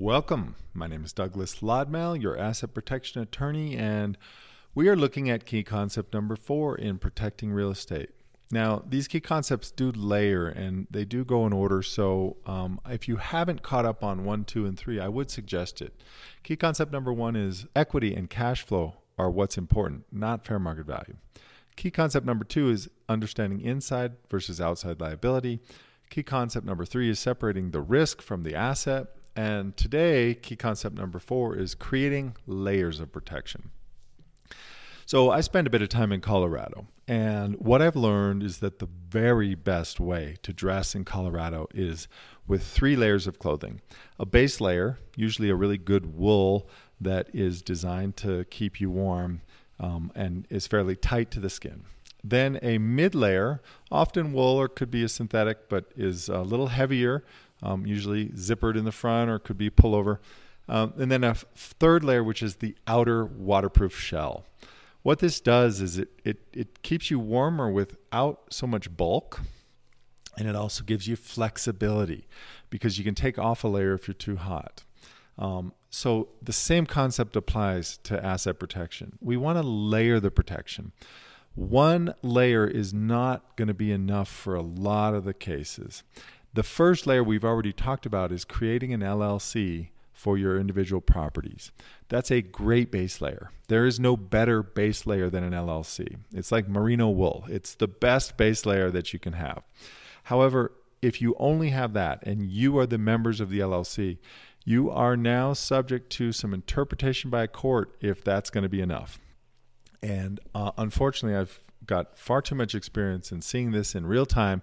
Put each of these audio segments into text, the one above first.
Welcome. My name is Douglas Lodmell, your asset protection attorney, and we are looking at key concept number four in protecting real estate. Now, these key concepts do layer and they do go in order. So, um, if you haven't caught up on one, two, and three, I would suggest it. Key concept number one is equity and cash flow are what's important, not fair market value. Key concept number two is understanding inside versus outside liability. Key concept number three is separating the risk from the asset. And today, key concept number four is creating layers of protection. So, I spend a bit of time in Colorado, and what I've learned is that the very best way to dress in Colorado is with three layers of clothing a base layer, usually a really good wool that is designed to keep you warm um, and is fairly tight to the skin. Then a mid layer, often wool or could be a synthetic, but is a little heavier um, usually zippered in the front or could be pullover. Um, and then a f- third layer, which is the outer waterproof shell. What this does is it, it, it keeps you warmer without so much bulk, and it also gives you flexibility because you can take off a layer if you're too hot. Um, so the same concept applies to asset protection. We want to layer the protection. One layer is not going to be enough for a lot of the cases. The first layer we've already talked about is creating an LLC for your individual properties. That's a great base layer. There is no better base layer than an LLC. It's like merino wool, it's the best base layer that you can have. However, if you only have that and you are the members of the LLC, you are now subject to some interpretation by a court if that's going to be enough. And uh, unfortunately, I've got far too much experience in seeing this in real time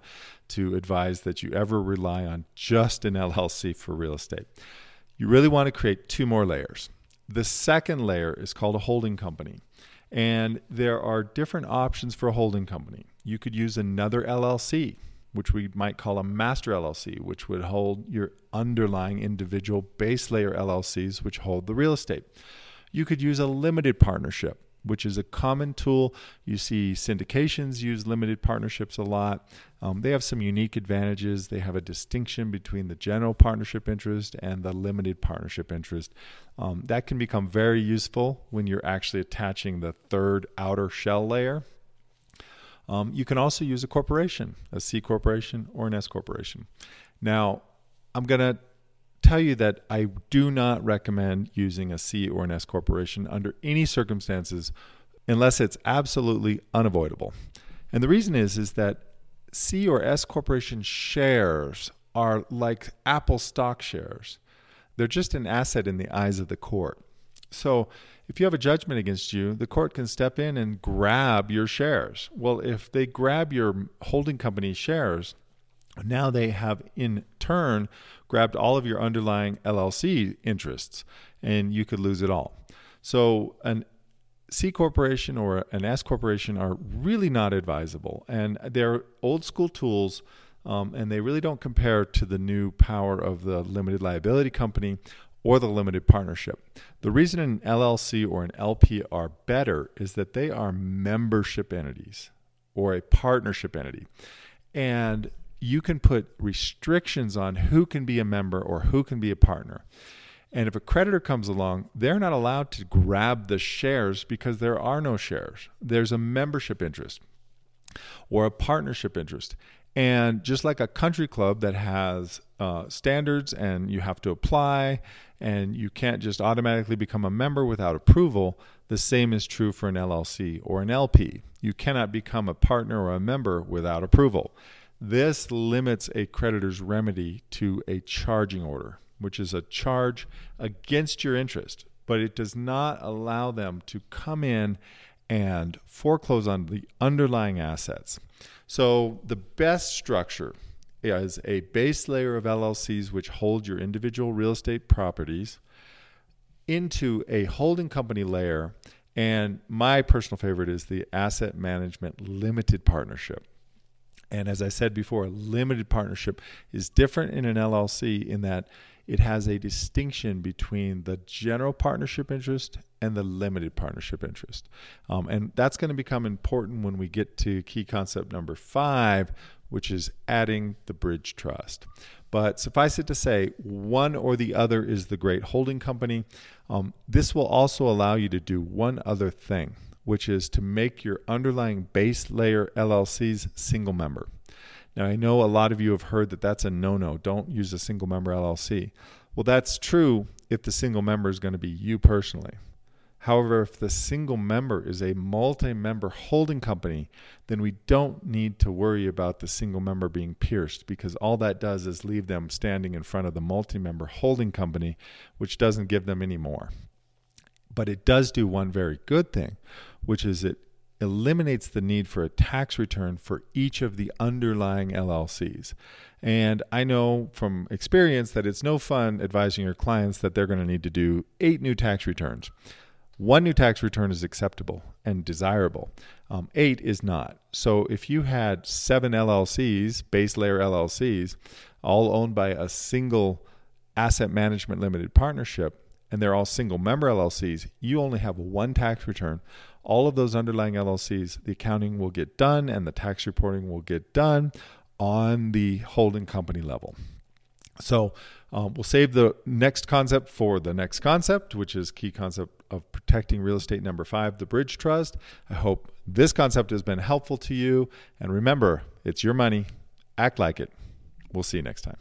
to advise that you ever rely on just an LLC for real estate. You really want to create two more layers. The second layer is called a holding company. And there are different options for a holding company. You could use another LLC, which we might call a master LLC, which would hold your underlying individual base layer LLCs, which hold the real estate. You could use a limited partnership, which is a common tool. You see syndications use limited partnerships a lot. Um, they have some unique advantages. They have a distinction between the general partnership interest and the limited partnership interest. Um, that can become very useful when you're actually attaching the third outer shell layer. Um, you can also use a corporation, a C corporation or an S corporation. Now, I'm going to tell you that I do not recommend using a C or an S corporation under any circumstances unless it's absolutely unavoidable. And the reason is is that C or S corporation shares are like Apple stock shares. They're just an asset in the eyes of the court. So, if you have a judgment against you, the court can step in and grab your shares. Well, if they grab your holding company shares, now they have in turn grabbed all of your underlying LLC interests and you could lose it all. So an C corporation or an S corporation are really not advisable and they're old school tools um, and they really don't compare to the new power of the limited liability company or the limited partnership. The reason an LLC or an LP are better is that they are membership entities or a partnership entity. And you can put restrictions on who can be a member or who can be a partner. And if a creditor comes along, they're not allowed to grab the shares because there are no shares. There's a membership interest or a partnership interest. And just like a country club that has uh, standards and you have to apply and you can't just automatically become a member without approval, the same is true for an LLC or an LP. You cannot become a partner or a member without approval. This limits a creditor's remedy to a charging order, which is a charge against your interest, but it does not allow them to come in and foreclose on the underlying assets. So the best structure is a base layer of LLCs which hold your individual real estate properties into a holding company layer. And my personal favorite is the asset management limited partnership. And as I said before, a limited partnership is different in an LLC in that it has a distinction between the general partnership interest and the limited partnership interest. Um, and that's going to become important when we get to key concept number five, which is adding the bridge trust. But suffice it to say, one or the other is the great holding company. Um, this will also allow you to do one other thing, which is to make your underlying base layer LLCs single member. Now, I know a lot of you have heard that that's a no no. Don't use a single member LLC. Well, that's true if the single member is going to be you personally. However, if the single member is a multi member holding company, then we don't need to worry about the single member being pierced because all that does is leave them standing in front of the multi member holding company, which doesn't give them any more. But it does do one very good thing, which is it eliminates the need for a tax return for each of the underlying LLCs. And I know from experience that it's no fun advising your clients that they're going to need to do eight new tax returns. One new tax return is acceptable and desirable. Um, eight is not. So if you had seven LLCs, base layer LLCs, all owned by a single asset management limited partnership, and they're all single member LLCs, you only have one tax return. All of those underlying LLCs, the accounting will get done and the tax reporting will get done on the holding company level. So um, we'll save the next concept for the next concept, which is key concept of protecting real estate number five, the bridge trust. I hope this concept has been helpful to you. And remember, it's your money. Act like it. We'll see you next time.